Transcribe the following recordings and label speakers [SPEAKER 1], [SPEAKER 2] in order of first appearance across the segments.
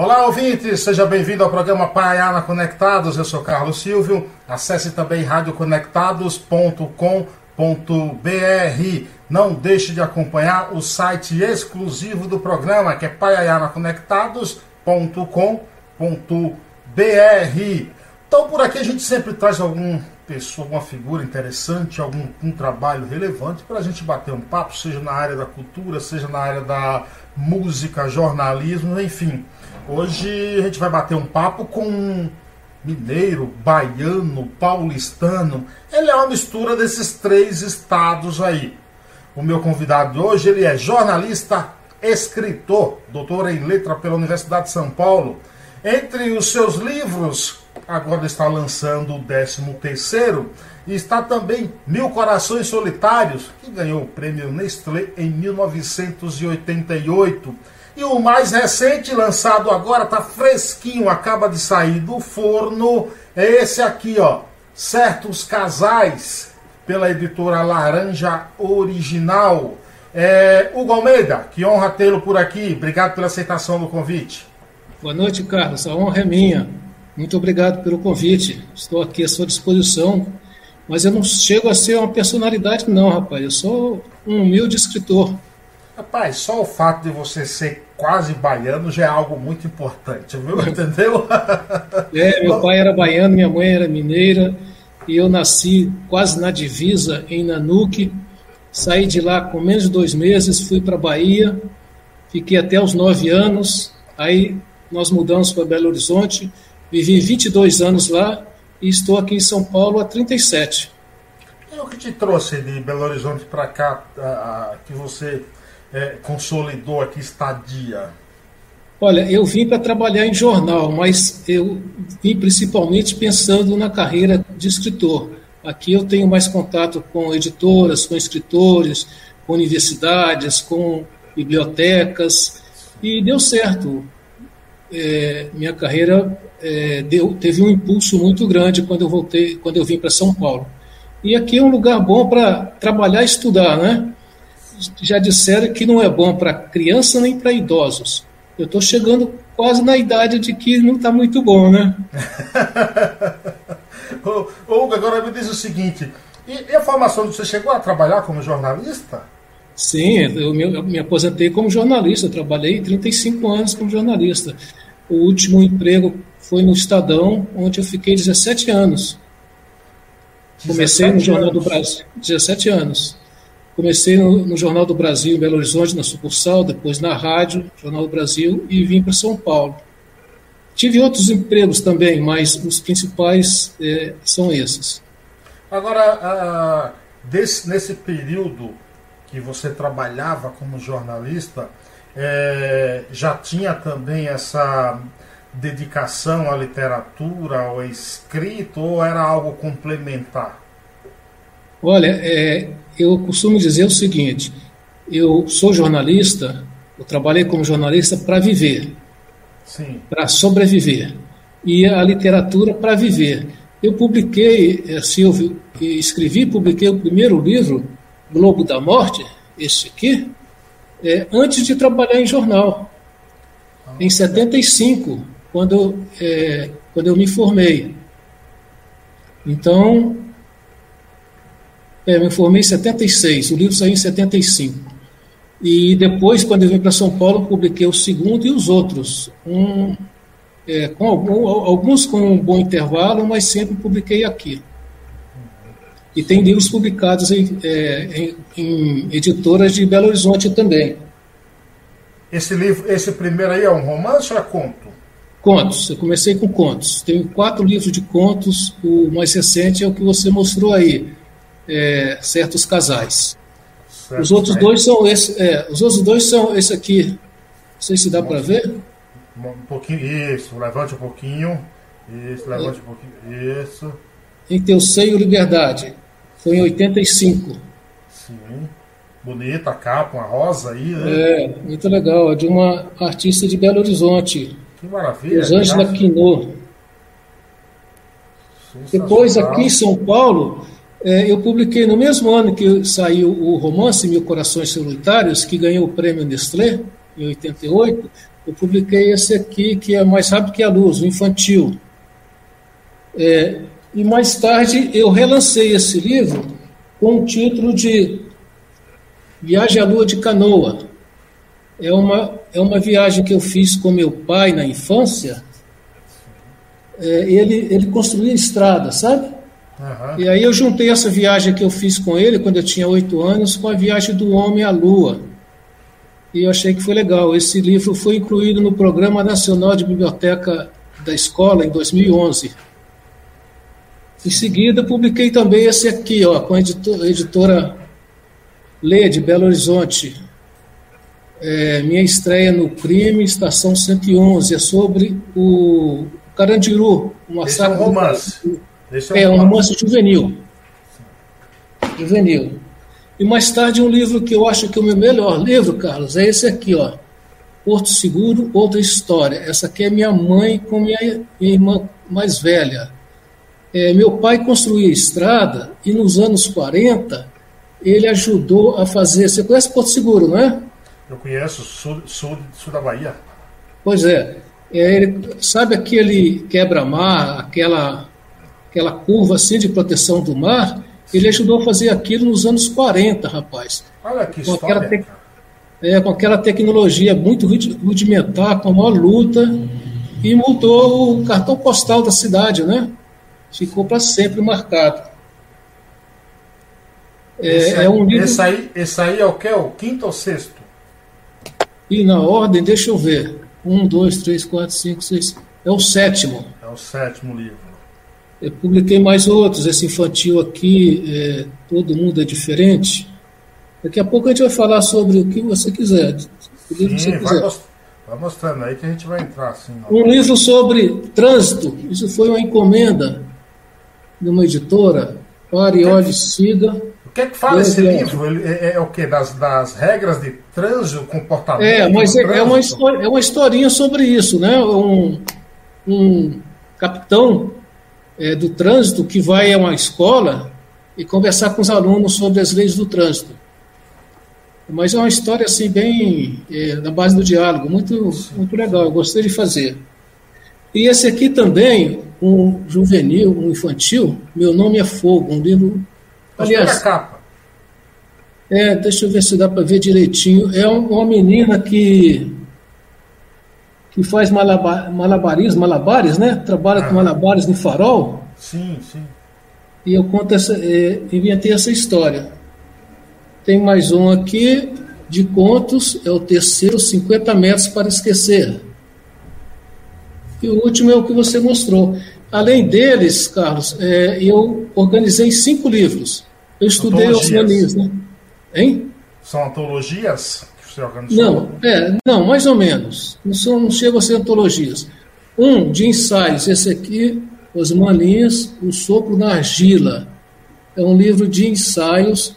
[SPEAKER 1] Olá, ouvintes, seja bem-vindo ao programa Paiana Conectados. Eu sou Carlos Silvio. Acesse também radioconectados.com.br. Não deixe de acompanhar o site exclusivo do programa, que é paianaconectados.com.br. Então, por aqui a gente sempre traz algum pessoa, alguma figura interessante, algum um trabalho relevante para a gente bater um papo, seja na área da cultura, seja na área da música, jornalismo, enfim. Hoje a gente vai bater um papo com mineiro, baiano, paulistano. Ele é uma mistura desses três estados aí. O meu convidado de hoje ele é jornalista, escritor, doutor em letra pela Universidade de São Paulo. Entre os seus livros, agora está lançando o 13 terceiro e está também Mil Corações Solitários, que ganhou o prêmio Nestlé em 1988. E o mais recente, lançado agora, tá fresquinho, acaba de sair do forno. É esse aqui, ó. Certos Casais, pela editora Laranja Original. É, Hugo Almeida, que honra tê-lo por aqui. Obrigado pela aceitação do convite.
[SPEAKER 2] Boa noite, Carlos. A honra é minha. Muito obrigado pelo convite. Estou aqui à sua disposição. Mas eu não chego a ser uma personalidade, não, rapaz. Eu sou um humilde escritor.
[SPEAKER 1] Rapaz, só o fato de você ser quase baiano já é algo muito importante, viu? Entendeu?
[SPEAKER 2] É, meu pai era baiano, minha mãe era mineira, e eu nasci quase na divisa, em Nanuque. Saí de lá com menos de dois meses, fui para Bahia, fiquei até os nove anos, aí nós mudamos para Belo Horizonte, vivi 22 anos lá e estou aqui em São Paulo há 37.
[SPEAKER 1] E o que te trouxe de Belo Horizonte para cá, que você é, consolidou aqui estadia?
[SPEAKER 2] Olha, eu vim para trabalhar em jornal, mas eu vim principalmente pensando na carreira de escritor. Aqui eu tenho mais contato com editoras, com escritores, com universidades, com bibliotecas, e deu certo. É, minha carreira é, deu, teve um impulso muito grande quando eu voltei, quando eu vim para São Paulo. E aqui é um lugar bom para trabalhar e estudar, né? Já disseram que não é bom para criança nem para idosos. Eu estou chegando quase na idade de que não está muito bom, né?
[SPEAKER 1] Hugo, agora me diz o seguinte: e, a formação você chegou a trabalhar como jornalista?
[SPEAKER 2] Sim, eu me, eu me aposentei como jornalista, trabalhei 35 anos como jornalista. O último emprego foi no Estadão, onde eu fiquei 17 anos. Comecei no Jornal anos. do Brasil, 17 anos. Comecei no, no, Jornal do Brasil, em Belo Horizonte, na sucursal, depois na rádio, Jornal do Brasil, e vim para São Paulo. Tive outros empregos também, mas os principais é, são esses.
[SPEAKER 1] Agora, desse, nesse período que você trabalhava como jornalista, é, já tinha também essa dedicação à literatura, ao escrito, ou era algo complementar?
[SPEAKER 2] Olha, é, eu costumo dizer o seguinte: eu sou jornalista, eu trabalhei como jornalista para viver, para sobreviver, e a literatura para viver. Eu publiquei, é, Silvio, escrevi e publiquei o primeiro livro, Globo da Morte, esse aqui, é, antes de trabalhar em jornal, em 75, quando, é, quando eu me formei. Então, é, eu me formei em 76, o livro saiu em 75. E depois, quando eu vim para São Paulo, publiquei o segundo e os outros. Um, é, com algum, alguns com um bom intervalo, mas sempre publiquei aqui. E tem livros publicados em, é, em, em editoras de Belo Horizonte também.
[SPEAKER 1] Esse livro, esse primeiro aí é um romance ou é conto?
[SPEAKER 2] Contos. Eu comecei com contos. Tenho quatro livros de contos. O mais recente é o que você mostrou aí, é, certos casais. Certo, os outros dois são esse, é, os outros dois são esse aqui. Não sei se dá para ver.
[SPEAKER 1] Um pouquinho, isso, levante um pouquinho. Isso, levante é. um pouquinho. Isso.
[SPEAKER 2] Em Teu Seio Liberdade. Foi em 85.
[SPEAKER 1] Sim. Bonita a capa, uma rosa aí, né?
[SPEAKER 2] É, muito legal. É de uma artista de Belo Horizonte.
[SPEAKER 1] Que maravilha.
[SPEAKER 2] Rosângela Quinô. Depois, aqui em São Paulo, é, eu publiquei no mesmo ano que saiu o romance Mil Corações Solitários, que ganhou o prêmio Nestlé, em 88, eu publiquei esse aqui, que é Mais Rápido que a Luz, o infantil. É, e mais tarde eu relancei esse livro com o título de Viagem à Lua de Canoa. É uma, é uma viagem que eu fiz com meu pai na infância. É, ele, ele construía estrada, sabe? Uhum. E aí eu juntei essa viagem que eu fiz com ele quando eu tinha oito anos com a viagem do homem à Lua. E eu achei que foi legal. Esse livro foi incluído no Programa Nacional de Biblioteca da Escola em 2011. Em seguida, publiquei também esse aqui, ó, com a editora, editora Lê, de Belo Horizonte. É, minha estreia no Crime, Estação 111. É sobre o Carandiru.
[SPEAKER 1] O massacre Esse é um romance.
[SPEAKER 2] Esse é, é um romance juvenil. Juvenil. E mais tarde um livro que eu acho que é o meu melhor livro, Carlos, é esse aqui, ó. Porto Seguro, outra história. Essa aqui é minha mãe com minha irmã mais velha. É, meu pai construía estrada e nos anos 40 ele ajudou a fazer. Você conhece Porto Seguro, não é?
[SPEAKER 1] Eu conheço, sul, sul, sul da Bahia.
[SPEAKER 2] Pois é. é ele, sabe aquele quebra-mar, aquela, aquela curva assim de proteção do mar? Ele ajudou a fazer aquilo nos anos 40, rapaz.
[SPEAKER 1] Olha que com história. Aquela te...
[SPEAKER 2] é, com aquela tecnologia muito rudimentar, com a maior luta, e mudou o cartão postal da cidade, né? ficou para sempre marcado.
[SPEAKER 1] É, esse, é um livro... esse, aí, esse aí é o que? O quinto ou sexto?
[SPEAKER 2] E na ordem, deixa eu ver. Um, dois, três, quatro, cinco, seis. É o sétimo.
[SPEAKER 1] É o sétimo livro.
[SPEAKER 2] Eu publiquei mais outros. Esse infantil aqui, é, Todo Mundo é Diferente. Daqui a pouco a gente vai falar sobre o que você quiser.
[SPEAKER 1] O livro Sim, você quiser. Vai, vai mostrando aí que a gente vai entrar assim.
[SPEAKER 2] Um livro sobre trânsito. Isso foi uma encomenda de uma editora, Pare, Olhe, Siga.
[SPEAKER 1] O que é que fala esse livro? Ele é, é, o que? Das, das regras de trânsito, comportamento?
[SPEAKER 2] É, mas é, é, uma é uma historinha sobre isso, né? Um, um capitão é, do trânsito que vai a uma escola e conversar com os alunos sobre as leis do trânsito. Mas é uma história assim bem é, na base do diálogo, muito, muito legal. Eu gostei de fazer. E esse aqui também, um juvenil, um infantil, Meu Nome é Fogo, um livro.
[SPEAKER 1] Aliás, capa.
[SPEAKER 2] É, deixa eu ver se dá para ver direitinho. É uma menina que que faz malabar, malabarismo, malabares, né? Trabalha ah. com malabares no farol.
[SPEAKER 1] Sim, sim.
[SPEAKER 2] E eu conto essa, é, inventei essa história. Tem mais um aqui de contos, é o terceiro, 50 metros para esquecer. E o último é o que você mostrou. Além deles, Carlos, é, eu organizei cinco livros. Eu estudei osmanismo. Né? Hein?
[SPEAKER 1] São antologias você organizou?
[SPEAKER 2] Não, é, não, mais ou menos. Não, são, não chegam a ser antologias. Um de ensaios, esse aqui, Osmanias, O Sopro na Argila. É um livro de ensaios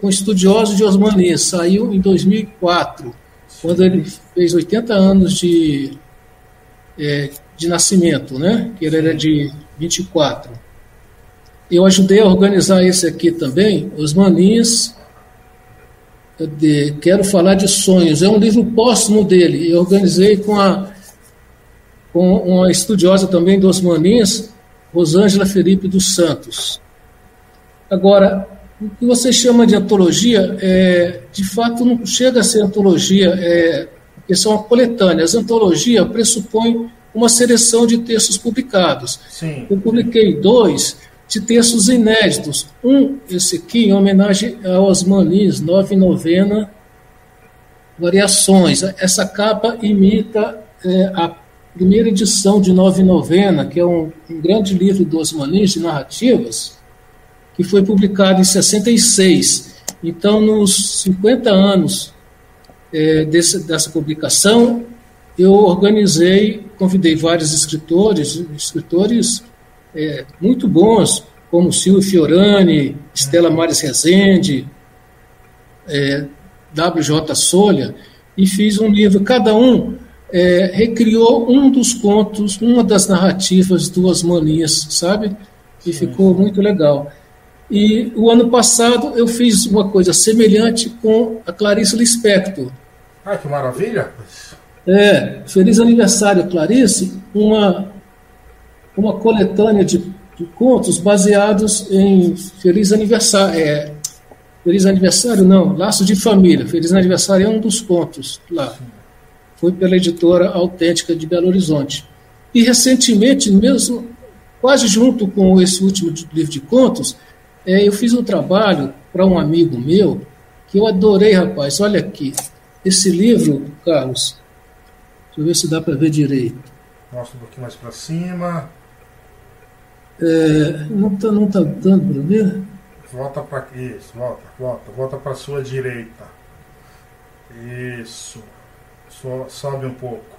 [SPEAKER 2] com estudiosos de Osmanias. Saiu em 2004, quando ele fez 80 anos de é, de nascimento, né? que ele era de 24. Eu ajudei a organizar esse aqui também, Os Maninhos, de Quero Falar de Sonhos. É um livro póstumo dele. Eu organizei com, a, com uma estudiosa também dos Maninhos, Rosângela Felipe dos Santos. Agora, o que você chama de antologia, é, de fato, não chega a ser antologia, é, que são coletâneas. Antologia pressupõe uma seleção de textos publicados.
[SPEAKER 1] Sim.
[SPEAKER 2] Eu publiquei dois de textos inéditos. Um, esse aqui, em homenagem a Osman Lins, Nove Novena Variações. Essa capa imita é, a primeira edição de Nove Novena, que é um, um grande livro do Osman Lins de narrativas, que foi publicado em 66. Então, nos 50 anos é, desse, dessa publicação, eu organizei, convidei vários escritores, escritores é, muito bons, como Silvio Fiorani, Estela Mares Rezende, é, W.J. Solha, e fiz um livro, cada um é, recriou um dos contos, uma das narrativas do Osmanias, sabe? E ficou muito legal. E o ano passado eu fiz uma coisa semelhante com a Clarice Lispector.
[SPEAKER 1] Ah, que maravilha!
[SPEAKER 2] É, feliz aniversário, Clarice, uma, uma coletânea de, de contos baseados em Feliz Aniversário. É, feliz Aniversário, não, Laço de Família. Feliz Aniversário é um dos contos lá. Foi pela editora Autêntica de Belo Horizonte. E recentemente, mesmo quase junto com esse último livro de contos, é, eu fiz um trabalho para um amigo meu que eu adorei, rapaz. Olha aqui, esse livro, Carlos, deixa eu ver se dá para ver direito.
[SPEAKER 1] Mostra um pouquinho mais para cima.
[SPEAKER 2] É, não está não tá dando para ver?
[SPEAKER 1] Volta para isso, volta, volta, volta para sua direita. Isso. So, sobe um pouco.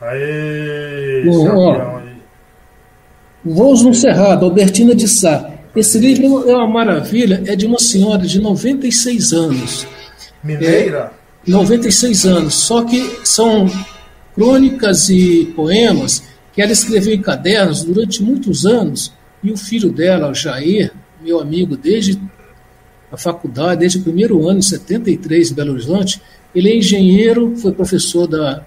[SPEAKER 1] Aê!
[SPEAKER 2] Bom, ó, Voos no Cerrado, Albertina de Sá. Esse livro é uma maravilha, é de uma senhora de 96 anos.
[SPEAKER 1] Mineira?
[SPEAKER 2] É, 96 anos, só que são crônicas e poemas ela escreveu em cadernos durante muitos anos, e o filho dela, o Jair, meu amigo desde a faculdade, desde o primeiro ano, em 73, em Belo Horizonte, ele é engenheiro, foi professor da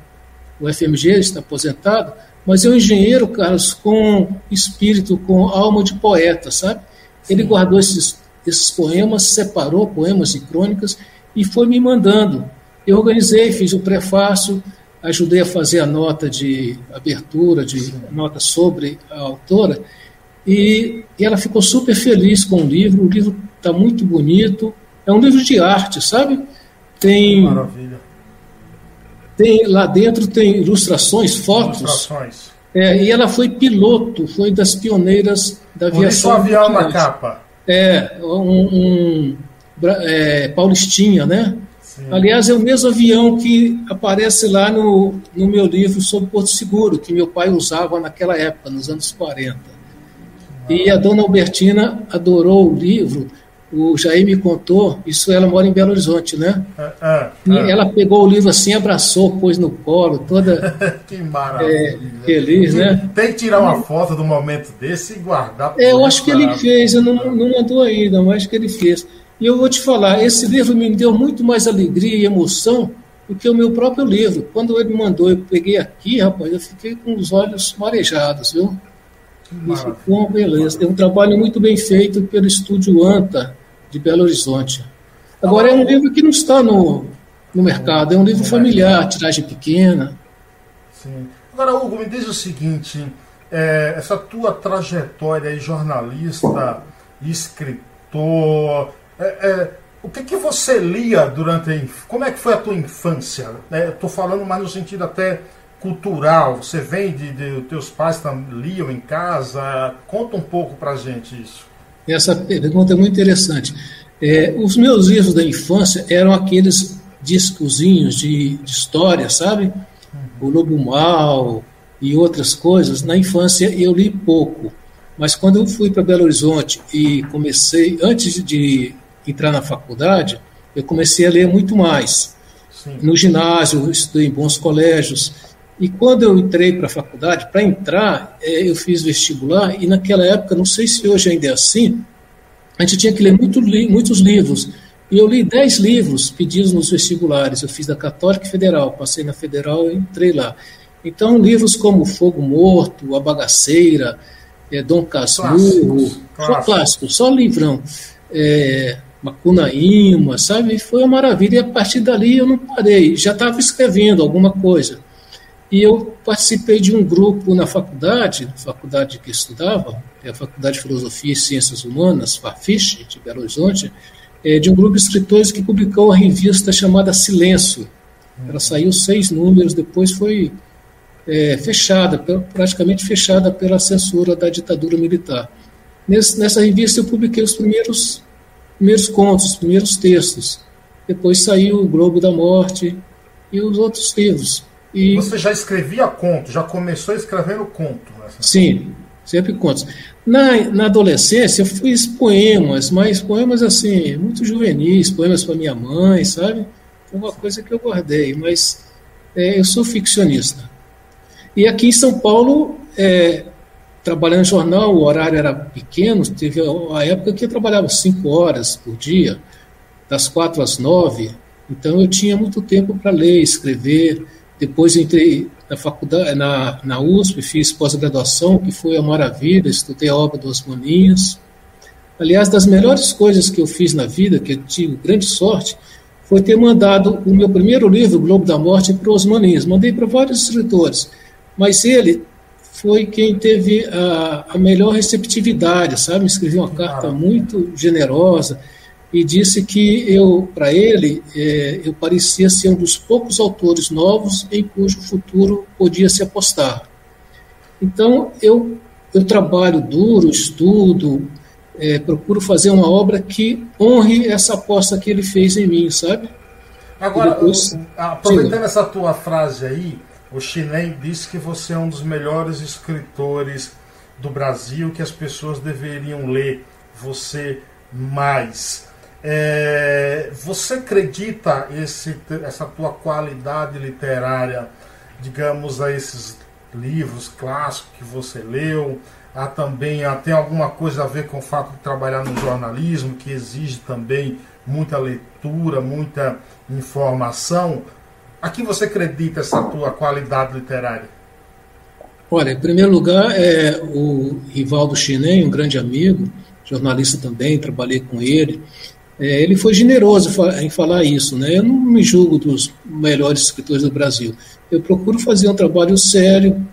[SPEAKER 2] UFMG, está aposentado, mas é um engenheiro, Carlos, com espírito, com alma de poeta, sabe? Ele guardou esses, esses poemas, separou poemas e crônicas e foi me mandando. Eu organizei, fiz o prefácio, ajudei a fazer a nota de abertura, de nota sobre a autora, e, e ela ficou super feliz com o livro. O livro está muito bonito. É um livro de arte, sabe? Tem.
[SPEAKER 1] Maravilha.
[SPEAKER 2] Tem, lá dentro tem ilustrações, fotos.
[SPEAKER 1] Ilustrações.
[SPEAKER 2] É, e ela foi piloto, foi das pioneiras da aviação.
[SPEAKER 1] Bonito avião na capa.
[SPEAKER 2] É, um, um é, Paulistinha, né? Sim. Aliás, é o mesmo avião que aparece lá no, no meu livro sobre Porto Seguro, que meu pai usava naquela época, nos anos 40. E a dona Albertina adorou o livro o Jair me contou, isso ela mora em Belo Horizonte, né? É, e é. ela pegou o livro assim, abraçou, pôs no colo, toda
[SPEAKER 1] que maravilha.
[SPEAKER 2] É, feliz, né?
[SPEAKER 1] Tem que tirar uma foto do momento desse e guardar.
[SPEAKER 2] É, eu acho que ele fez, eu não, não mandou ainda, mas acho que ele fez. E eu vou te falar, esse livro me deu muito mais alegria e emoção do que o meu próprio livro. Quando ele mandou, eu peguei aqui, rapaz, eu fiquei com os olhos marejados, viu? E ficou uma beleza. É um trabalho muito bem feito pelo estúdio Anta, de Belo Horizonte. Agora, é um livro que não está no, no mercado, é um livro familiar, tiragem pequena.
[SPEAKER 1] Sim. Agora, Hugo, me diz o seguinte: é, essa tua trajetória aí, jornalista, escritor, é, é, o que, que você lia durante a Como é que foi a tua infância? Estou é, falando mais no sentido até cultural. Você vem de, de teus pais tam, liam em casa? Conta um pouco para gente isso.
[SPEAKER 2] Essa pergunta é muito interessante. É, os meus livros da infância eram aqueles discozinhos de, de história, sabe? O Lobo Mal e outras coisas. Na infância eu li pouco, mas quando eu fui para Belo Horizonte e comecei, antes de entrar na faculdade, eu comecei a ler muito mais. Sim. No ginásio, eu estudei em bons colégios, e quando eu entrei para a faculdade, para entrar, é, eu fiz vestibular, e naquela época, não sei se hoje ainda é assim, a gente tinha que ler muito, muitos livros. E eu li dez livros pedidos nos vestibulares. Eu fiz da Católica Federal, passei na Federal e entrei lá. Então, livros como Fogo Morto, A Bagaceira, é, Dom Casmurro, só clássicos, só livrão. É, Macunaíma, sabe? Foi uma maravilha. E a partir dali eu não parei, já estava escrevendo alguma coisa. E eu participei de um grupo na faculdade, faculdade que estudava, é a Faculdade de Filosofia e Ciências Humanas, FAFISH, de Belo Horizonte, é, de um grupo de escritores que publicou uma revista chamada Silêncio. Ela saiu seis números, depois foi é, fechada, praticamente fechada pela censura da ditadura militar. Nesse, nessa revista eu publiquei os primeiros, primeiros contos, os primeiros textos. Depois saiu o Globo da Morte e os outros livros.
[SPEAKER 1] E... Você já escrevia conto, já começou escrevendo conto?
[SPEAKER 2] Nessa... Sim, sempre contos. Na, na adolescência eu fiz poemas, mas poemas assim, muito juvenis, poemas para minha mãe, sabe? Foi uma coisa que eu guardei, mas é, eu sou ficcionista. E aqui em São Paulo, é, trabalhando em jornal, o horário era pequeno, teve a época que eu trabalhava cinco horas por dia, das quatro às nove, Então eu tinha muito tempo para ler, escrever. Depois entrei na faculdade, na, na USP, fiz pós-graduação, que foi a maravilha, estudei a obra dos Maninhas. Aliás, das melhores coisas que eu fiz na vida, que eu tive grande sorte, foi ter mandado o meu primeiro livro, Globo da Morte, para os Maninhas. Mandei para vários escritores, mas ele foi quem teve a, a melhor receptividade, sabe? Escreveu uma carta muito generosa e disse que eu, para ele, é, eu parecia ser um dos poucos autores novos em cujo futuro podia se apostar. Então, eu, eu trabalho duro, estudo, é, procuro fazer uma obra que honre essa aposta que ele fez em mim, sabe?
[SPEAKER 1] Agora, depois, aproveitando essa tua frase aí, o Chinem disse que você é um dos melhores escritores do Brasil, que as pessoas deveriam ler você mais. É, você acredita esse, essa tua qualidade literária, digamos, a esses livros clássicos que você leu? Há também há, tem alguma coisa a ver com o fato de trabalhar no jornalismo, que exige também muita leitura, muita informação? A que você acredita essa tua qualidade literária?
[SPEAKER 2] Olha, em primeiro lugar, é o Rivaldo Chinem, um grande amigo, jornalista também, trabalhei com ele. É, ele foi generoso em falar isso. Né? Eu não me julgo dos melhores escritores do Brasil. Eu procuro fazer um trabalho sério,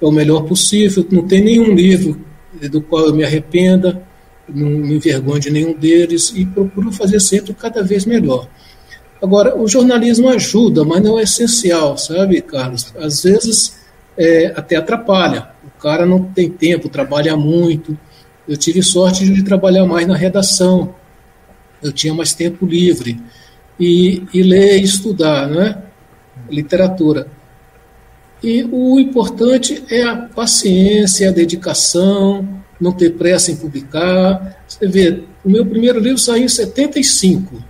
[SPEAKER 2] é o melhor possível. Não tem nenhum livro do qual eu me arrependa, não me envergonho de nenhum deles e procuro fazer sempre cada vez melhor. Agora, o jornalismo ajuda, mas não é essencial, sabe, Carlos? Às vezes é, até atrapalha. O cara não tem tempo, trabalha muito. Eu tive sorte de trabalhar mais na redação eu tinha mais tempo livre. E, e ler e estudar, né? Literatura. E o importante é a paciência, a dedicação, não ter pressa em publicar. Você vê, o meu primeiro livro saiu em 75.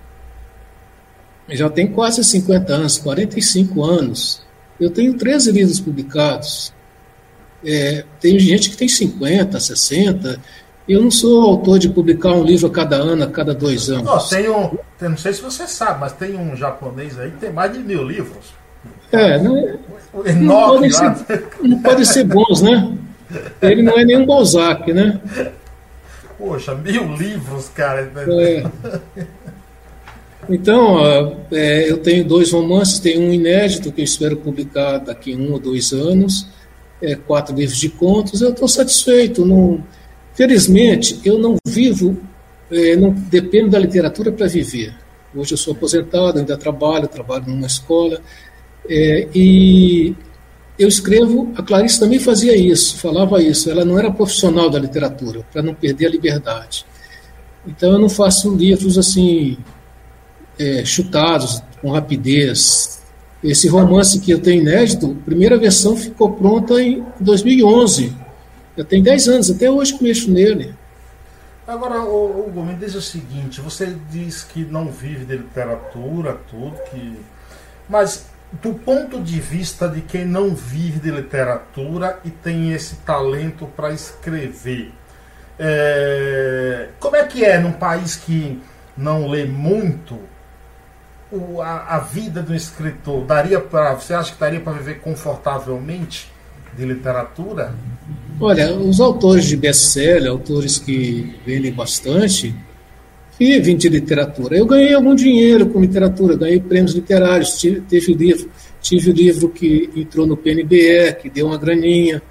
[SPEAKER 2] Já tem quase 50 anos, 45 anos. Eu tenho 13 livros publicados. É, tem gente que tem 50, 60. Eu não sou autor de publicar um livro a cada ano, a cada dois anos.
[SPEAKER 1] Não, tem um, não sei se você sabe, mas tem um japonês aí que tem mais de mil livros.
[SPEAKER 2] É, não, é, não, podem, ser, não podem ser bons, né? Ele não é nenhum Balzac, né?
[SPEAKER 1] Poxa, mil livros, cara.
[SPEAKER 2] É. Então, é, eu tenho dois romances, tenho um inédito que eu espero publicar daqui a um ou dois anos, é, quatro livros de contos. Eu estou satisfeito. Não, Felizmente, eu não vivo, é, não dependo da literatura para viver. Hoje eu sou aposentado, ainda trabalho, trabalho numa escola, é, e eu escrevo, a Clarice também fazia isso, falava isso, ela não era profissional da literatura, para não perder a liberdade. Então eu não faço livros assim, é, chutados, com rapidez. Esse romance que eu tenho inédito, primeira versão ficou pronta em 2011, eu tenho 10 anos, até hoje que mexo nele.
[SPEAKER 1] Agora, o, me diz o seguinte, você diz que não vive de literatura, tudo, que. Mas do ponto de vista de quem não vive de literatura e tem esse talento para escrever, é... como é que é num país que não lê muito o, a, a, vida do escritor? Daria para você acha que daria para viver confortavelmente de literatura?
[SPEAKER 2] Olha, os autores de best-seller, autores que vendem bastante, vivem de literatura. Eu ganhei algum dinheiro com literatura, ganhei prêmios literários, tive, teve livro, tive o livro que entrou no PNBE, que deu uma graninha,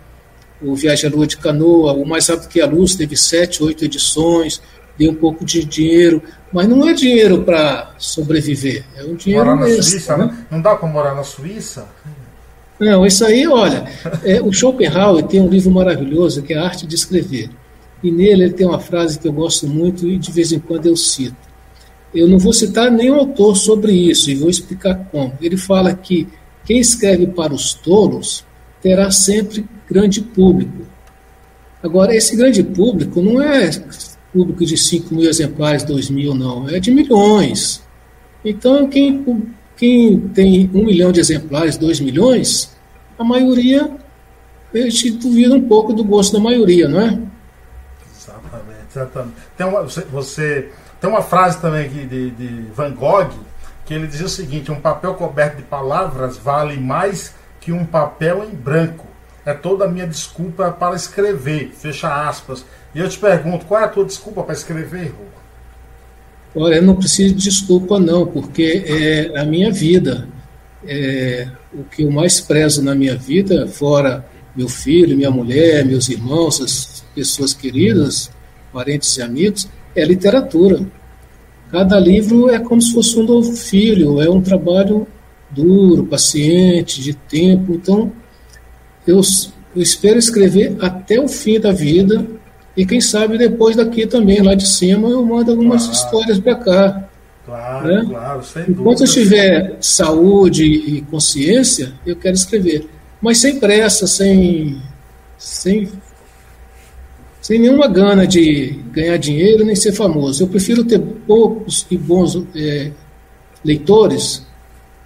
[SPEAKER 2] o Viagem à Lua de Canoa, o Mais Rápido que a Luz, teve sete, oito edições, deu um pouco de dinheiro, mas não é dinheiro para sobreviver, é um dinheiro
[SPEAKER 1] morar na Suíça, né? né? Não dá para morar na Suíça?
[SPEAKER 2] Não, isso aí, olha, é, o Schopenhauer tem um livro maravilhoso que é a Arte de Escrever. E nele ele tem uma frase que eu gosto muito e de vez em quando eu cito. Eu não vou citar nenhum autor sobre isso e vou explicar como. Ele fala que quem escreve para os tolos terá sempre grande público. Agora, esse grande público não é público de 5 mil exemplares, 2 mil, não, é de milhões. Então, quem quem tem um milhão de exemplares, dois milhões, a maioria, a gente duvida um pouco do gosto da maioria, não é?
[SPEAKER 1] Exatamente, exatamente. Tem uma, você, você tem uma frase também aqui de, de Van Gogh, que ele dizia o seguinte: um papel coberto de palavras vale mais que um papel em branco. É toda a minha desculpa para escrever, fecha aspas. E eu te pergunto, qual é a tua desculpa para escrever, Rô?
[SPEAKER 2] Olha, eu não preciso de desculpa não, porque é a minha vida. É, o que eu mais prezo na minha vida, fora meu filho, minha mulher, meus irmãos, as pessoas queridas, parentes e amigos, é literatura. Cada livro é como se fosse um novo filho, é um trabalho duro, paciente, de tempo. Então, eu, eu espero escrever até o fim da vida e quem sabe depois daqui também, lá de cima, eu mando algumas claro. histórias para cá.
[SPEAKER 1] Claro, né? claro, sem
[SPEAKER 2] Enquanto eu tiver saúde e consciência, eu quero escrever. Mas sem pressa, sem, sem, sem nenhuma gana de ganhar dinheiro nem ser famoso. Eu prefiro ter poucos e bons é, leitores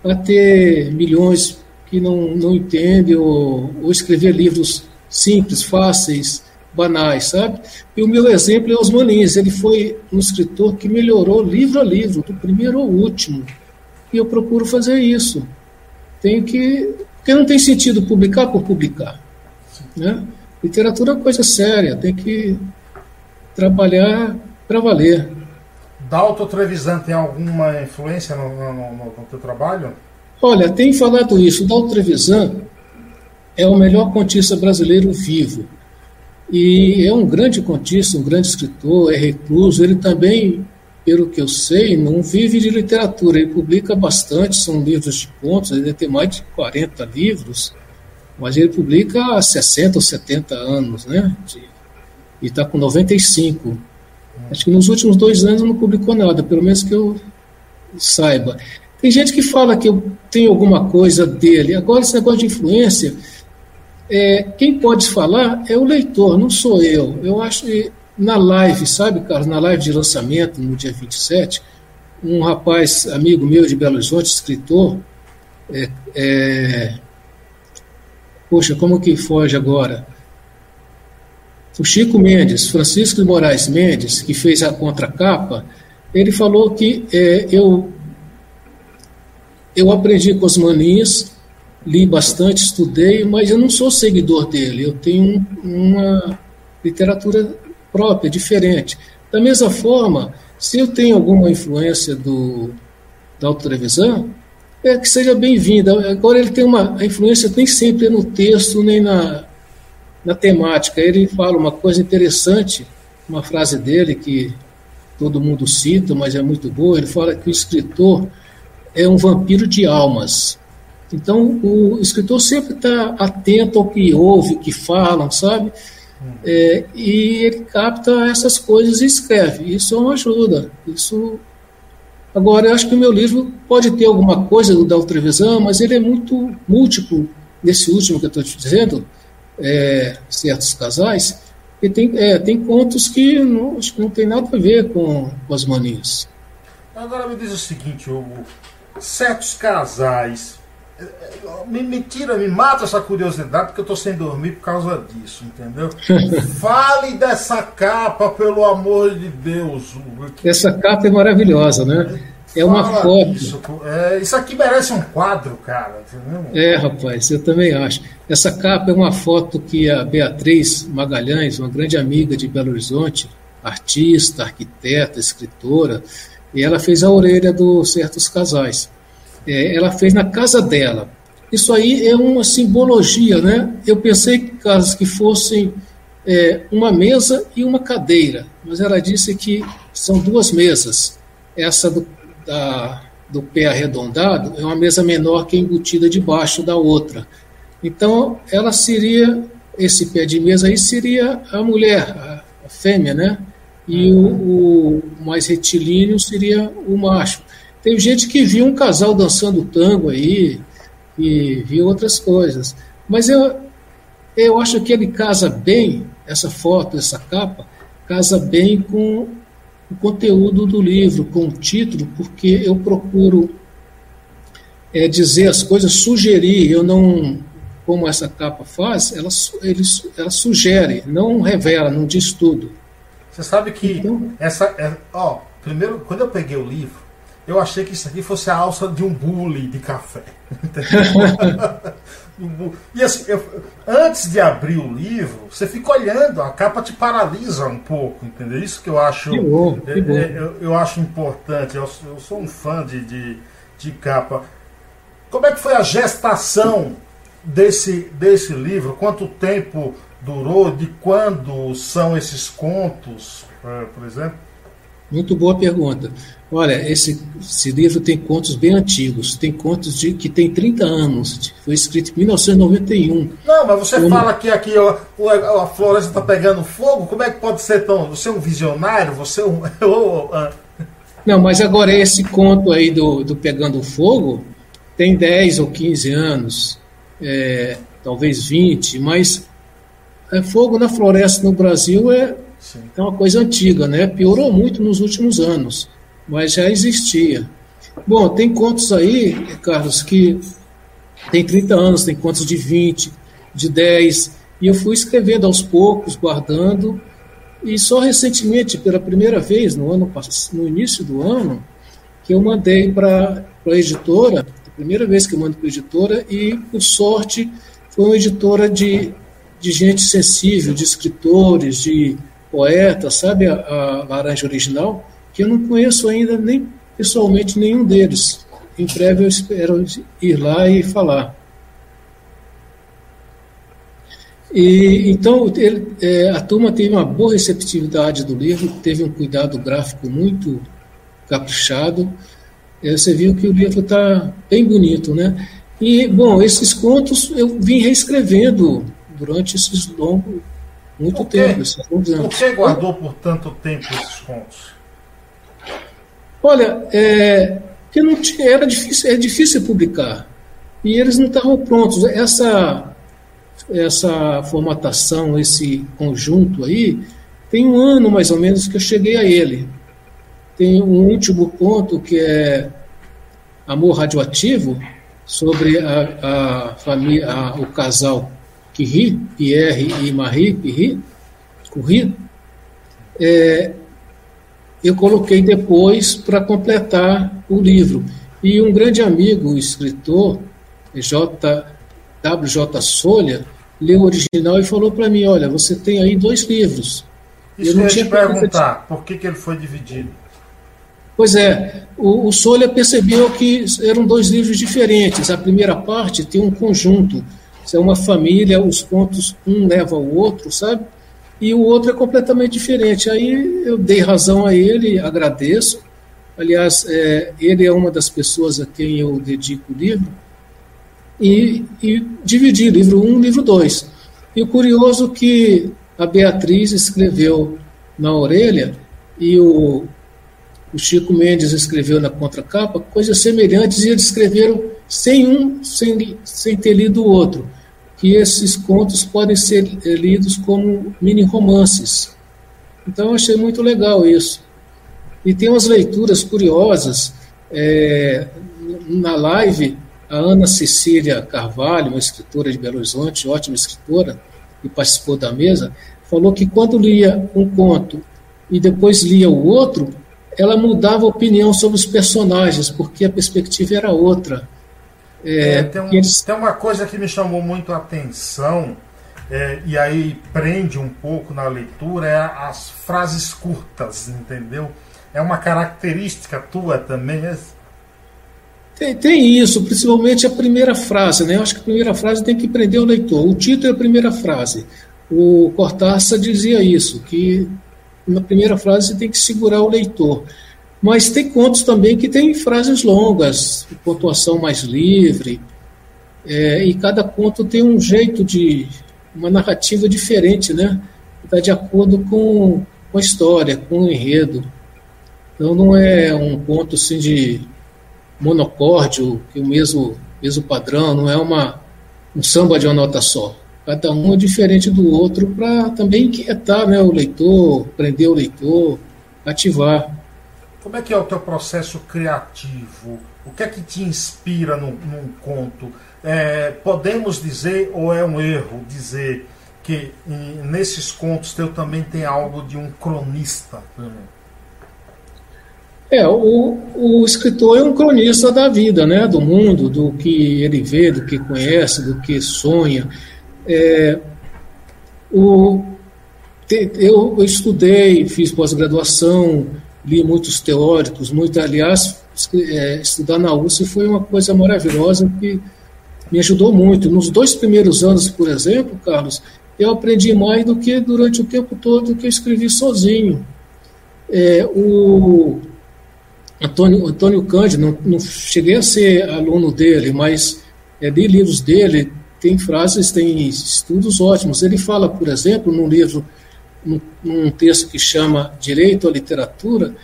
[SPEAKER 2] a ter milhões que não, não entendem ou, ou escrever livros simples, fáceis, banais, sabe? E o meu exemplo é Osmanins. Ele foi um escritor que melhorou livro a livro, do primeiro ao último. E eu procuro fazer isso. Tenho que. Porque não tem sentido publicar por publicar. Né? Literatura é coisa séria, tem que trabalhar para valer.
[SPEAKER 1] Dalton Trevisan tem alguma influência no, no, no, no teu trabalho?
[SPEAKER 2] Olha, tem falado isso. Dalton Trevisan é o melhor contista brasileiro vivo. E é um grande contista, um grande escritor, é recluso. Ele também, pelo que eu sei, não vive de literatura. Ele publica bastante, são livros de contos, ele ter mais de 40 livros, mas ele publica há 60 ou 70 anos, né? E está com 95. Acho que nos últimos dois anos não publicou nada, pelo menos que eu saiba. Tem gente que fala que eu tenho alguma coisa dele. Agora, esse negócio de influência é, quem pode falar é o leitor, não sou eu. Eu acho que na live, sabe, Carlos, na live de lançamento, no dia 27, um rapaz, amigo meu de Belo Horizonte, escritor, é, é, poxa, como que foge agora? O Chico Mendes, Francisco de Moraes Mendes, que fez a contracapa, ele falou que é, eu, eu aprendi com as manias li bastante, estudei, mas eu não sou seguidor dele. Eu tenho uma literatura própria, diferente. Da mesma forma, se eu tenho alguma influência do, da autotelevisão, é que seja bem-vinda. Agora ele tem uma a influência nem sempre é no texto nem na, na temática. Ele fala uma coisa interessante, uma frase dele que todo mundo cita, mas é muito boa. Ele fala que o escritor é um vampiro de almas. Então, o escritor sempre está atento ao que ouve, o que falam, sabe? É, e ele capta essas coisas e escreve. Isso é uma ajuda. Isso. Agora, eu acho que o meu livro pode ter alguma coisa do Del Trevisan, mas ele é muito múltiplo. Nesse último que eu estou te dizendo, é, certos casais, e tem, é, tem contos que não, acho que não tem nada a ver com, com as manias.
[SPEAKER 1] Agora me diz o seguinte, Hugo, certos casais me, me, tira, me mata essa curiosidade, porque eu estou sem dormir por causa disso, entendeu? Fale dessa capa, pelo amor de Deus.
[SPEAKER 2] Essa capa é maravilhosa, né? É uma foto.
[SPEAKER 1] Isso, é, isso aqui merece um quadro, cara. Entendeu?
[SPEAKER 2] É, rapaz, eu também acho. Essa capa é uma foto que a Beatriz Magalhães, uma grande amiga de Belo Horizonte, artista, arquiteta, escritora, e ela fez a orelha dos certos casais é, ela fez na casa dela. Isso aí é uma simbologia, né? Eu pensei que casas que fossem é, uma mesa e uma cadeira, mas ela disse que são duas mesas. Essa do, da, do pé arredondado é uma mesa menor que é embutida debaixo da outra. Então, ela seria, esse pé de mesa aí seria a mulher, a, a fêmea, né? E o, o mais retilíneo seria o macho. Tem gente que viu um casal dançando tango aí e viu outras coisas. Mas eu, eu acho que ele casa bem, essa foto, essa capa, casa bem com o conteúdo do livro, com o título, porque eu procuro é, dizer as coisas, sugerir, eu não, como essa capa faz, ela, ele, ela sugere, não revela, não diz tudo.
[SPEAKER 1] Você sabe que então, essa, é, ó, primeiro, quando eu peguei o livro, eu achei que isso aqui fosse a alça de um bule de café. e assim, eu, antes de abrir o livro, você fica olhando, a capa te paralisa um pouco, entendeu? Isso que eu acho, que bom, que bom. Eu, eu, eu, acho importante. Eu, eu, sou um fã de, de, de capa. Como é que foi a gestação desse, desse livro? Quanto tempo durou? De quando são esses contos, eh, por exemplo?
[SPEAKER 2] Muito boa pergunta. Olha, esse, esse, livro tem contos bem antigos, tem contos de, que tem 30 anos, foi escrito em 1991.
[SPEAKER 1] Não, mas você fala que aqui ó, a floresta está pegando fogo, como é que pode ser tão. Você é um visionário? Você é um.
[SPEAKER 2] Não, mas agora esse conto aí do, do Pegando Fogo tem 10 ou 15 anos, é, talvez 20, mas é, fogo na floresta no Brasil é Sim. É uma coisa antiga, né? Piorou muito nos últimos anos, mas já existia. Bom, tem contos aí, Carlos, que tem 30 anos, tem contos de 20, de 10, e eu fui escrevendo aos poucos, guardando, e só recentemente, pela primeira vez, no, ano, no início do ano, que eu mandei para a editora, a primeira vez que eu mando para a editora, e, por sorte, foi uma editora de, de gente sensível, de escritores, de poeta, sabe, a, a Laranja Original, que eu não conheço ainda nem pessoalmente nenhum deles. Em breve eu espero ir lá e falar. E, então, ele, é, a turma teve uma boa receptividade do livro, teve um cuidado gráfico muito caprichado. É, você viu que o livro está bem bonito, né? E, bom, esses contos eu vim reescrevendo durante esses longos, muito tempo.
[SPEAKER 1] Por que guardou por tanto tempo esses contos?
[SPEAKER 2] Olha, é, que não tinha, era difícil, é difícil publicar. E eles não estavam prontos. Essa, essa formatação, esse conjunto aí, tem um ano mais ou menos que eu cheguei a ele. Tem um último ponto que é Amor Radioativo, sobre a, a família, a, o casal Curie, Pierre e Marie Curie é, eu coloquei depois para completar o livro. E um grande amigo, o escritor, J. W. J. Solha, leu o original e falou para mim: Olha, você tem aí dois livros.
[SPEAKER 1] Isso eu não tinha te perguntar, de... por que, que ele foi dividido?
[SPEAKER 2] Pois é, o, o Solha percebeu que eram dois livros diferentes. A primeira parte tem um conjunto é uma família, os contos um leva ao outro, sabe? E o outro é completamente diferente. Aí eu dei razão a ele, agradeço. Aliás, é, ele é uma das pessoas a quem eu dedico o livro. E, e dividi livro 1 um, livro 2. E o curioso é que a Beatriz escreveu na orelha e o, o Chico Mendes escreveu na contracapa coisas semelhantes e eles escreveram sem um, sem, sem ter lido o outro que esses contos podem ser lidos como mini romances. Então eu achei muito legal isso. E tem umas leituras curiosas. É, na live, a Ana Cecília Carvalho, uma escritora de Belo Horizonte, ótima escritora, que participou da mesa, falou que quando lia um conto e depois lia o outro, ela mudava a opinião sobre os personagens, porque a perspectiva era outra.
[SPEAKER 1] É, é, tem, um, eles... tem, uma coisa que me chamou muito a atenção, é, e aí prende um pouco na leitura, é as frases curtas, entendeu? É uma característica tua também, é?
[SPEAKER 2] Tem, tem, isso, principalmente a primeira frase, né? Eu acho que a primeira frase tem que prender o leitor. O título é a primeira frase. O Cortázar dizia isso, que na primeira frase você tem que segurar o leitor. Mas tem contos também que tem frases longas, pontuação mais livre, é, e cada conto tem um jeito de, uma narrativa diferente, né? Está de acordo com, com a história, com o enredo. Então não é um conto assim de monocórdio, que o mesmo, mesmo padrão, não é uma, um samba de uma nota só. Cada um é diferente do outro para também inquietar né, o leitor, prender o leitor, ativar.
[SPEAKER 1] Como é que é o teu processo criativo? O que é que te inspira num, num conto? É, podemos dizer, ou é um erro, dizer que em, nesses contos teu também tem algo de um cronista?
[SPEAKER 2] É, o, o escritor é um cronista da vida, né, do mundo, do que ele vê, do que conhece, do que sonha. É, o, eu, eu estudei, fiz pós-graduação, li muitos teóricos, muito, aliás, é, estudar na USP foi uma coisa maravilhosa que me ajudou muito. Nos dois primeiros anos, por exemplo, Carlos, eu aprendi mais do que durante o tempo todo que eu escrevi sozinho. É, o Antônio, Antônio Cândido, não, não, cheguei a ser aluno dele, mas é, li livros dele, tem frases, tem estudos ótimos. Ele fala, por exemplo, num livro, num, texto que chama Direito à Literatura,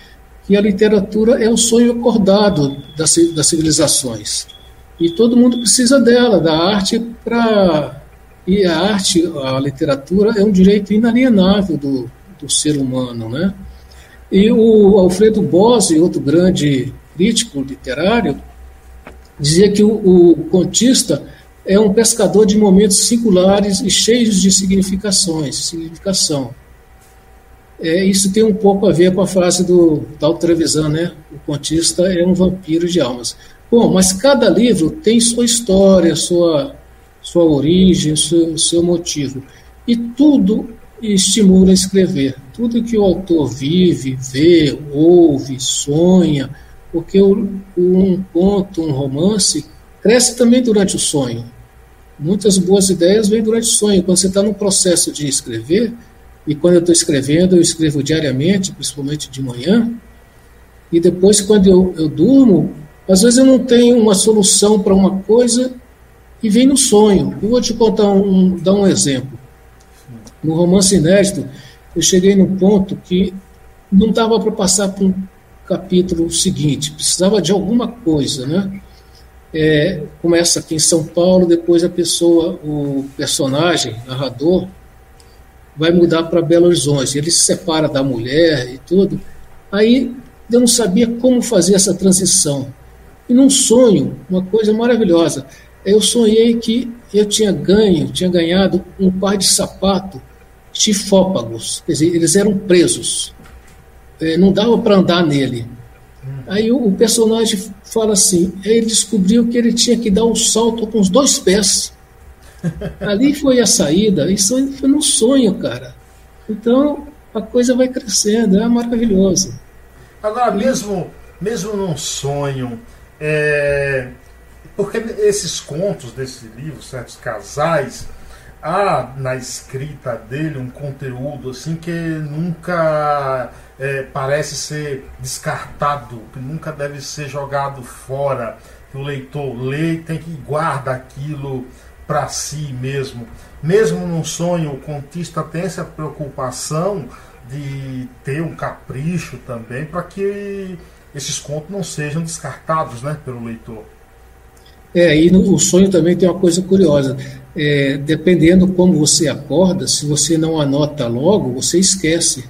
[SPEAKER 2] que a literatura é o sonho acordado das, das civilizações. E todo mundo precisa dela, da arte para. E a arte, a literatura, é um direito inalienável do, do ser humano, né? E o Alfredo Bose, outro grande crítico literário, dizia que o, o contista é um pescador de momentos singulares e cheios de significações, significação. É, isso tem um pouco a ver com a frase do Tal Trevisan, né? O contista é um vampiro de almas. Bom, mas cada livro tem sua história, sua, sua origem, seu, seu motivo. E tudo estimula a escrever. Tudo que o autor vive, vê, ouve, sonha, porque um conto, um romance, cresce também durante o sonho. Muitas boas ideias vêm durante o sonho. Quando você está no processo de escrever, e quando eu estou escrevendo, eu escrevo diariamente, principalmente de manhã, e depois, quando eu, eu durmo, às vezes eu não tenho uma solução para uma coisa e vem no sonho. Eu vou te contar um, dar um exemplo. No romance inédito, eu cheguei num ponto que não dava para passar para um capítulo seguinte, precisava de alguma coisa, né? É, começa aqui em São Paulo, depois a pessoa, o personagem, narrador, vai mudar para Belo Horizonte. Ele se separa da mulher e tudo. Aí eu não sabia como fazer essa transição. E num sonho, uma coisa maravilhosa, eu sonhei que eu tinha ganho, tinha ganhado um par de sapato tifópagos, quer dizer, eles eram presos. É, não dava para andar nele. Aí o, o, personagem fala assim: ele descobriu que ele tinha que dar um salto com os dois pés. Ali foi a saída, isso foi num sonho, cara. Então a coisa vai crescendo, é maravilhoso.
[SPEAKER 1] Agora, mesmo, mesmo num sonho, é, porque esses contos desse livro, certos casais, há na escrita dele um conteúdo assim que nunca é, parece ser descartado, que nunca deve ser jogado fora, que o leitor lê e tem que guardar aquilo para si mesmo. Mesmo num sonho, o contista tem essa preocupação de ter um capricho também para que esses contos não sejam descartados né, pelo leitor.
[SPEAKER 2] É, e no, o sonho também tem uma coisa curiosa. É, dependendo como você acorda, se você não anota logo, você esquece.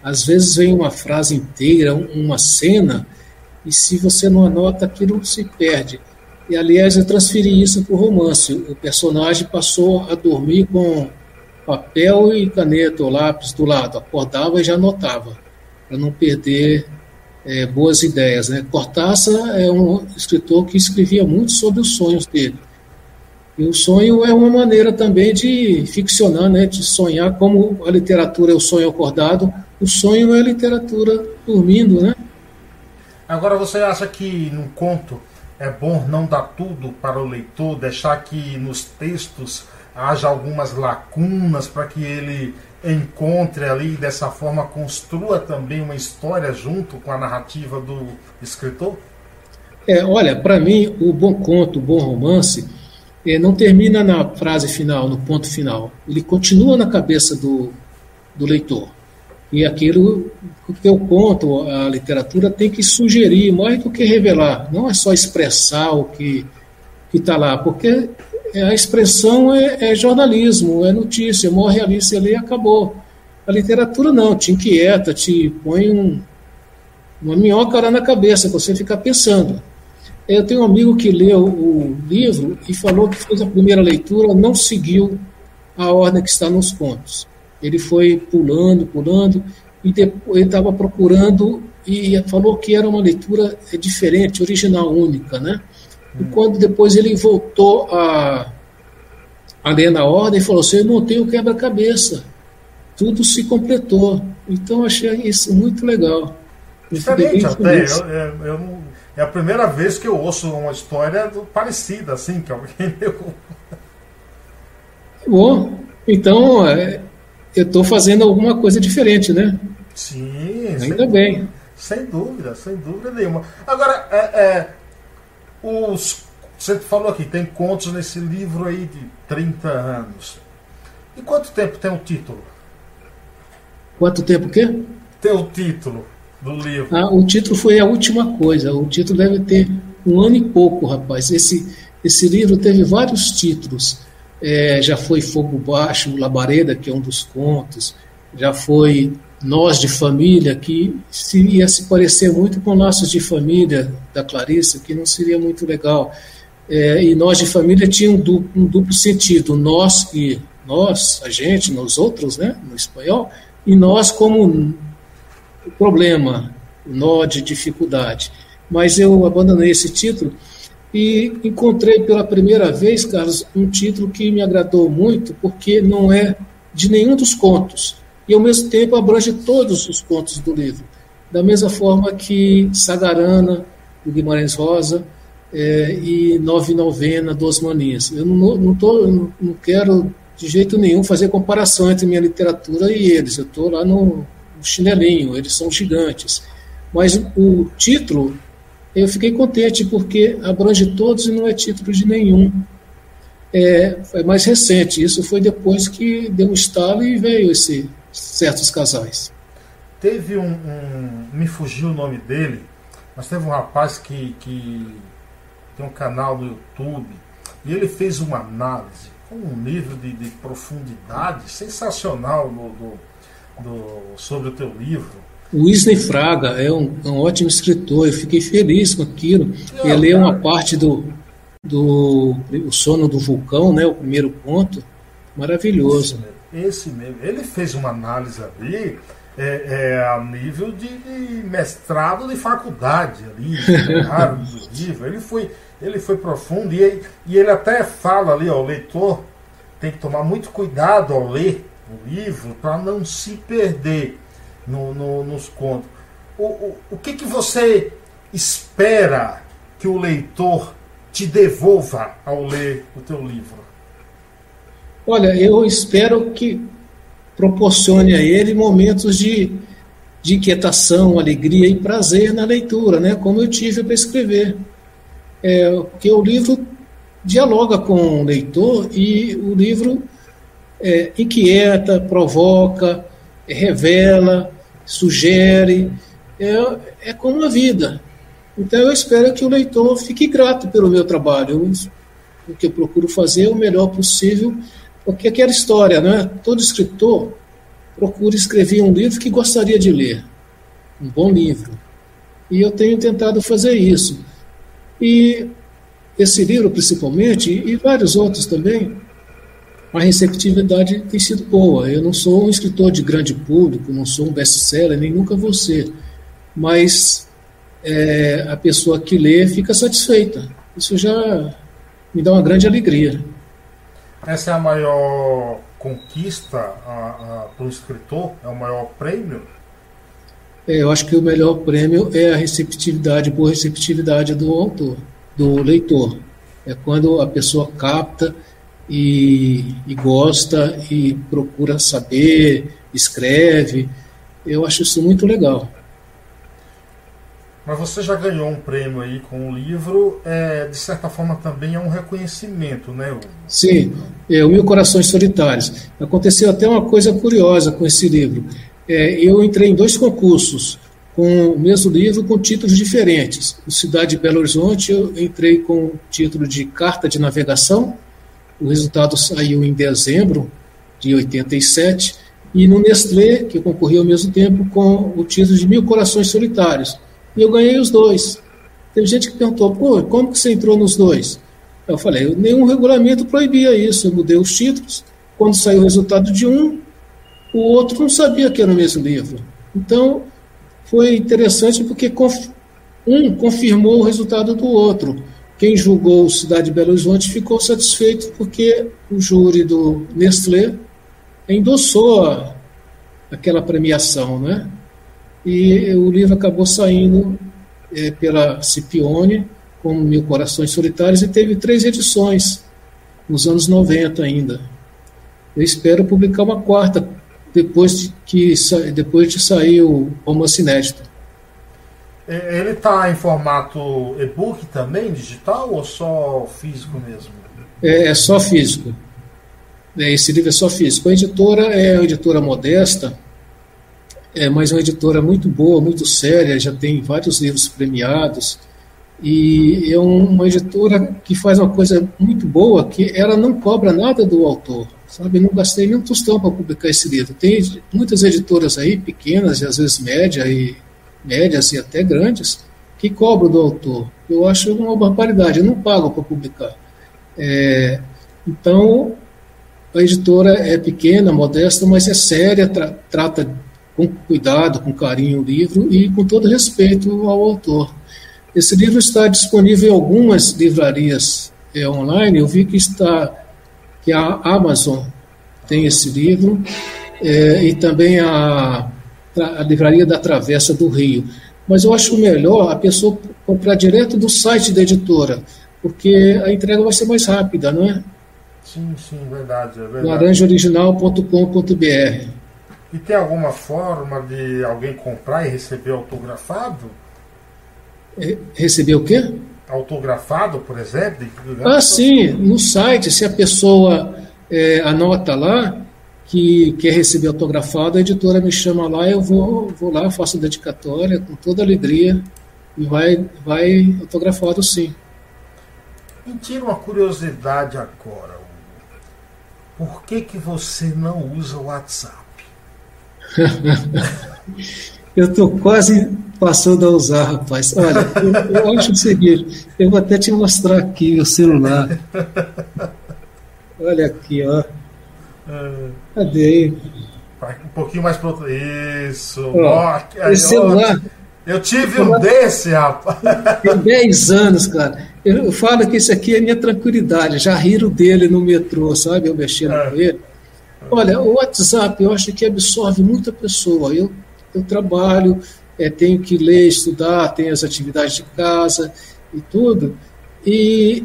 [SPEAKER 2] Às vezes vem uma frase inteira, uma cena, e se você não anota, aquilo se perde. E, aliás, eu transferi isso para o romance. O personagem passou a dormir com papel e caneta ou lápis do lado. Acordava e já anotava, para não perder é, boas ideias. Né? Cortázar é um escritor que escrevia muito sobre os sonhos dele. E o sonho é uma maneira também de ficcionar, né? de sonhar, como a literatura é o sonho acordado, o sonho é a literatura dormindo. Né?
[SPEAKER 1] Agora, você acha que num conto é bom não dar tudo para o leitor, deixar que nos textos haja algumas lacunas para que ele encontre ali e dessa forma construa também uma história junto com a narrativa do escritor?
[SPEAKER 2] É, olha, para mim, o bom conto, o bom romance, é, não termina na frase final, no ponto final. Ele continua na cabeça do, do leitor. E aquilo que eu conto, a literatura tem que sugerir mais do que revelar. Não é só expressar o que está lá, porque é, a expressão é, é, jornalismo, é notícia, morre ali, você lê e acabou. A literatura não, te inquieta, te põe um, uma minhoca lá na cabeça, você fica pensando. Eu tenho um amigo que leu o livro e falou que fez a primeira leitura, não seguiu a ordem que está nos contos. Ele foi pulando, pulando, e depois ele estava procurando e falou que era uma leitura diferente, original, única, né? E hum. quando depois ele voltou a, a ler na ordem, falou assim, eu não tenho quebra-cabeça, tudo se completou. Então achei isso muito legal.
[SPEAKER 1] Diferente até, eu, eu, eu, é a primeira vez que eu ouço uma história parecida, assim, que alguém leu.
[SPEAKER 2] Bom, então é, eu estou fazendo alguma coisa diferente, né?
[SPEAKER 1] Sim,
[SPEAKER 2] ainda sem, bem.
[SPEAKER 1] Sem dúvida, sem dúvida nenhuma. Agora, é, é, os, você falou aqui, tem contos nesse livro aí de 30 anos. E quanto tempo tem o título?
[SPEAKER 2] Quanto tempo o quê?
[SPEAKER 1] Tem o título do livro.
[SPEAKER 2] Ah, o título foi a última coisa. O título deve ter um ano e pouco, rapaz. Esse, esse livro teve vários títulos. É, já foi Fogo Baixo, Labareda, que é um dos contos. Já foi Nós de Família, que se, ia se parecer muito com Laços de Família, da Clarissa, que não seria muito legal. É, e Nós de Família tinha um duplo, um duplo sentido. Nós, que nós, a gente, nós outros, né, no espanhol, e nós como problema, nó de dificuldade. Mas eu abandonei esse título e encontrei pela primeira vez, Carlos, um título que me agradou muito, porque não é de nenhum dos contos, e ao mesmo tempo abrange todos os contos do livro. Da mesma forma que Sagarana, do Guimarães Rosa, é, e Nove Novena, Dos Maninhas. Eu não, não, tô, não, quero de jeito nenhum fazer comparação entre minha literatura e eles. Eu estou lá no chinelinho, eles são gigantes. Mas o título, eu fiquei contente porque abrange todos e não é título de nenhum. É, é mais recente, isso foi depois que deu um estalo e veio esse certos casais.
[SPEAKER 1] Teve um, um, me fugiu o nome dele, mas teve um rapaz que, que tem um canal no YouTube e ele fez uma análise com um nível de, de profundidade sensacional no, do, do, sobre o teu livro.
[SPEAKER 2] O Fraga é um, é um, ótimo escritor, eu fiquei feliz com aquilo. Ele leu uma parte do, do O Sono do Vulcão, né, o primeiro ponto, maravilhoso.
[SPEAKER 1] Esse mesmo, esse mesmo. Ele fez uma análise ali é, é, a nível de, de, mestrado de faculdade ali, do livro. Ele foi, ele foi profundo e, e ele até fala ali, ó, o leitor tem que tomar muito cuidado ao ler o livro para não se perder no, no, nos contos. O, o, o que, que você espera que o leitor te devolva ao ler o teu livro?
[SPEAKER 2] Olha, eu espero que proporcione a ele momentos de, de inquietação, alegria e prazer na leitura, né? como eu tive para escrever. É, porque o livro dialoga com o leitor e o livro é, inquieta, provoca, revela, sugere. É, é como a vida. Então eu espero que o leitor fique grato pelo meu trabalho. o que eu procuro fazer é o melhor possível, porque aquela história, não é? Todo escritor procura escrever um livro que gostaria de ler, um bom livro. E eu tenho tentado fazer isso. E esse livro, principalmente, e vários outros também, a receptividade tem sido boa. Eu não sou um escritor de grande público, não sou um best-seller, nem nunca vou ser. Mas é, a pessoa que lê fica satisfeita. Isso já me dá uma grande alegria.
[SPEAKER 1] Essa é a maior conquista para o escritor? É o maior prêmio?
[SPEAKER 2] É, eu acho que o melhor prêmio é a receptividade, boa receptividade do autor, do leitor. É quando a pessoa capta e, e gosta e procura saber, escreve. Eu acho isso muito legal.
[SPEAKER 1] Mas você já ganhou um prêmio aí com o livro, é, de certa forma também é um reconhecimento, né?
[SPEAKER 2] Sim, é, o Mil Corações Solitários. Aconteceu até uma coisa curiosa com esse livro. É, eu entrei em dois concursos com o mesmo livro com títulos diferentes. No Cidade de Belo Horizonte eu entrei com o título de Carta de Navegação o resultado saiu em dezembro de 87, e no Nestlé, que eu concorri ao mesmo tempo, com o título de Mil Corações Solitários. E eu ganhei os dois. Teve gente que perguntou, pô, como que você entrou nos dois? Eu falei, nenhum regulamento proibia isso, eu mudei os títulos. Quando saiu o resultado de um, o outro não sabia que era o mesmo livro. Então, foi interessante porque um confirmou o resultado do outro. Quem julgou Cidade de Belo Horizonte ficou satisfeito porque o júri do Nestlé endossou aquela premiação, né? E o livro acabou saindo é, pela Cipione, como Mil Corações Solitários, e teve três edições, nos anos 90 ainda. Eu espero publicar uma quarta, depois de, que, depois de sair o romance inédito.
[SPEAKER 1] Ele está em formato e-book também, digital, ou só físico mesmo?
[SPEAKER 2] É, é só físico. É, esse livro é só físico. A editora é uma editora modesta, é, mas uma editora muito boa, muito séria, já tem vários livros premiados. E é uma editora que faz uma coisa muito boa, que ela não cobra nada do autor, sabe? Não gastei nem um tostão para publicar esse livro. Tem muitas editoras aí, pequenas e às vezes média e médias e até grandes, que cobram do autor. Eu acho uma barbaridade, eu não pago para publicar. É, então, a editora é pequena, modesta, mas é séria, tra trata com cuidado, com carinho o livro e com todo respeito ao autor. Esse livro está disponível em algumas livrarias é, online. Eu vi que está que a Amazon tem esse livro é, e também a, a livraria da Travessa do Rio. Mas eu acho melhor a pessoa comprar direto do site da editora, porque a entrega vai ser mais rápida, não é?
[SPEAKER 1] Sim, sim, verdade. É verdade.
[SPEAKER 2] laranjaoriginal.com.br.
[SPEAKER 1] E tem alguma forma de alguém comprar e receber autografado?
[SPEAKER 2] Receber o quê?
[SPEAKER 1] Autografado, por exemplo?
[SPEAKER 2] Ah, sim, no site, se a pessoa é, anota lá que quer receber autografado, a editora me chama lá, eu vou, vou lá, faço a dedicatória com toda alegria e vai, vai autografado sim.
[SPEAKER 1] Me tira uma curiosidade agora. Por que, que você não usa o WhatsApp?
[SPEAKER 2] eu estou quase passando a usar, rapaz. Olha, eu, eu acho o seguinte, eu vou até te mostrar aqui o celular. Olha aqui, ó. Cadê?
[SPEAKER 1] Um pouquinho mais pro outro. Isso.
[SPEAKER 2] Ó, esse celular.
[SPEAKER 1] Eu tive um desse, rapaz.
[SPEAKER 2] Tem 10 anos, cara. Eu falo que esse aqui é minha tranquilidade. Já riram dele no metrô, sabe? Eu mexendo é. com ele. Olha, o WhatsApp eu acho que absorve muita pessoa. Eu, eu trabalho, é, tenho que ler, estudar, tenho as atividades de casa e tudo. E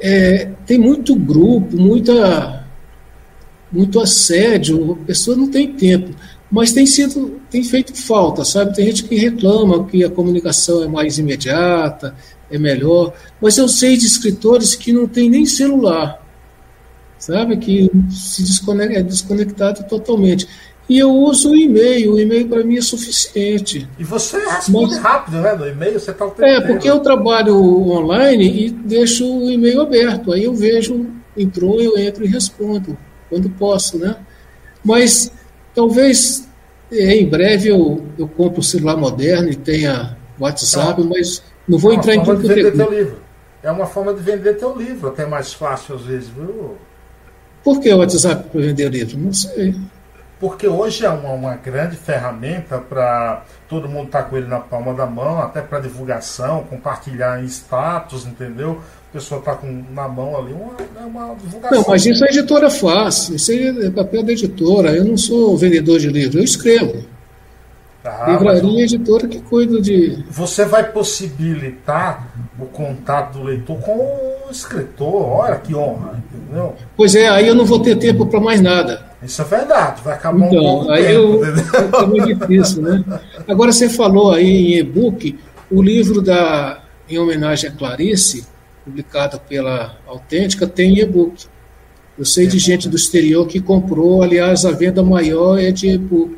[SPEAKER 2] é, tem muito grupo, muita, muito assédio, a pessoa não tem tempo. Mas tem sido, tem feito falta, sabe? Tem gente que reclama que a comunicação é mais imediata, é melhor. Mas eu sei de escritores que não tem nem celular, sabe? Que se desconecta, é desconectado totalmente. E eu uso o e-mail, o e-mail para mim é suficiente.
[SPEAKER 1] E você responde Mas, rápido, né? No e-mail você está o tempo
[SPEAKER 2] É, porque eu trabalho online e deixo o e-mail aberto. Aí eu vejo, entrou, eu entro e respondo, quando posso, né? Mas talvez é, em breve eu, eu compro um celular moderno e tenha WhatsApp, então, mas não vou é entrar em tudo
[SPEAKER 1] que teu livro. É uma forma de vender teu livro, até mais fácil às vezes, viu?
[SPEAKER 2] Por que o WhatsApp para vender livro? Não sei
[SPEAKER 1] porque hoje é uma, uma grande ferramenta para todo mundo estar tá com ele na palma da mão, até para divulgação, compartilhar em status, entendeu? Pessoa está na mão ali, uma, é uma divulgação.
[SPEAKER 2] Não, mas isso a editora faz, isso é papel da editora. Eu não sou vendedor de livro, eu escrevo. Ah, Livraria e editora que cuida de.
[SPEAKER 1] Você vai possibilitar o contato do leitor com o escritor. Olha que honra, entendeu?
[SPEAKER 2] Pois é, aí eu não vou ter tempo para mais nada.
[SPEAKER 1] Isso é verdade, vai acabar então, um pouco
[SPEAKER 2] aí tempo, eu, é muito difícil, né? Agora você falou aí em e-book, o livro da em homenagem a Clarice, publicado pela Autêntica, tem e-book. Eu sei de gente do exterior que comprou, aliás, a venda maior é de e-book.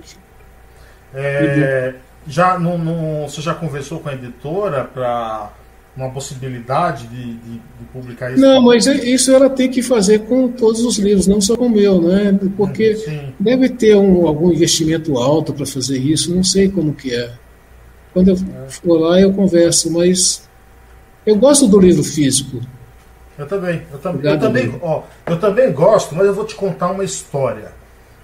[SPEAKER 1] É, já no, no, você já conversou com a editora para uma possibilidade de, de, de, publicar isso?
[SPEAKER 2] Não, mas é, isso ela tem que fazer com todos os livros, não só com o meu, né? Porque Sim. deve ter um, algum investimento alto para fazer isso, não sei como que é. Quando eu é. for lá eu converso, mas eu gosto do livro físico.
[SPEAKER 1] Eu também, eu, tam eu também, ó, eu também gosto, mas eu vou te contar uma história.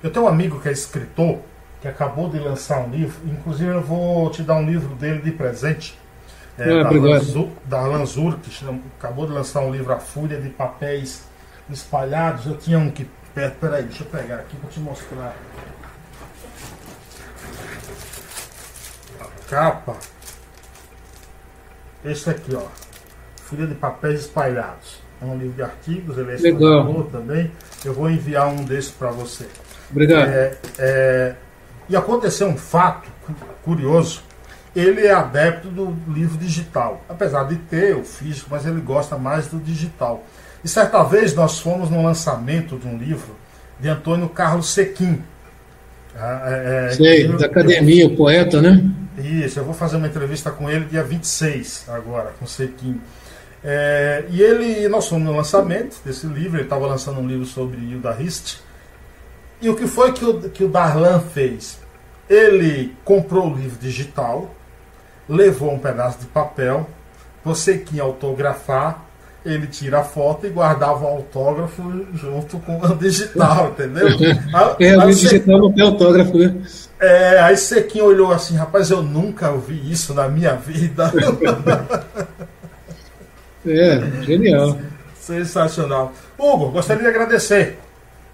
[SPEAKER 1] Eu tenho um amigo que é escritor que acabou de lançar um livro. Inclusive, eu vou te dar um livro dele de presente. É,
[SPEAKER 2] ah,
[SPEAKER 1] da Alan Zur, que acabou de lançar um livro A Fúria de Papéis Espalhados. Eu tinha um que. Peraí, deixa eu pegar aqui para te mostrar. A capa. Esse aqui, ó. Fúria de Papéis Espalhados. É um livro de artigos, ele é
[SPEAKER 2] Legal.
[SPEAKER 1] também. Eu vou enviar um desses para você.
[SPEAKER 2] Obrigado.
[SPEAKER 1] É, é, e aconteceu um fato curioso. Ele é adepto do livro digital. Apesar de ter o físico, mas ele gosta mais do digital. E certa vez nós fomos no lançamento de um livro de Antônio Carlos Sequim.
[SPEAKER 2] Ah, é, é, Sei, eu, da academia, eu, o poeta, né?
[SPEAKER 1] Isso, eu vou fazer uma entrevista com ele dia 26 agora, com Sequim. É, e ele, nós fomos no lançamento desse livro, ele estava lançando um livro sobre Hilda Hist. E o que foi que o, que o Darlan fez? Ele comprou o livro digital, levou um pedaço de papel, você que autografar, ele tira a foto e guardava o autógrafo junto com o digital, entendeu?
[SPEAKER 2] é, o digital não tem autógrafo, né?
[SPEAKER 1] É, aí Sequinho olhou assim, rapaz, eu nunca ouvi isso na minha vida.
[SPEAKER 2] é, genial.
[SPEAKER 1] Sensacional. Hugo, gostaria de agradecer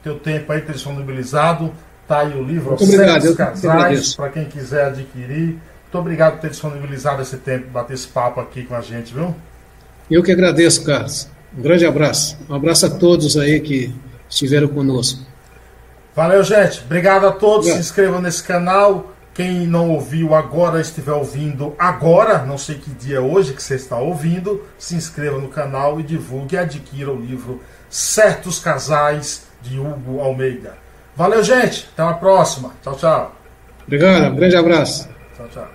[SPEAKER 1] teu tempo aí ter disponibilizado. Tá aí o livro
[SPEAKER 2] Muito obrigado, Casais,
[SPEAKER 1] para quem quiser adquirir. Muito obrigado por ter disponibilizado esse tempo, bater esse papo aqui com a gente, viu?
[SPEAKER 2] Eu que agradeço, Carlos. Um grande abraço. Um abraço a todos aí que estiveram conosco.
[SPEAKER 1] Valeu, gente. Obrigado a todos. É. Se inscrevam nesse canal. Quem não ouviu agora, estiver ouvindo agora, não sei que dia é hoje que você está ouvindo, se inscreva no canal e divulgue e adquira o livro Certos Casais de Hugo Almeida. Valeu, gente. Até a próxima. Tchau, tchau.
[SPEAKER 2] Obrigado. Um grande abraço.
[SPEAKER 1] Tchau, tchau.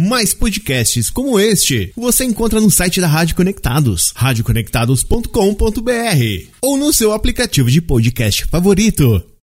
[SPEAKER 3] Mais podcasts como este você encontra no site da Rádio Conectados, radioconectados.com.br ou no seu aplicativo de podcast favorito.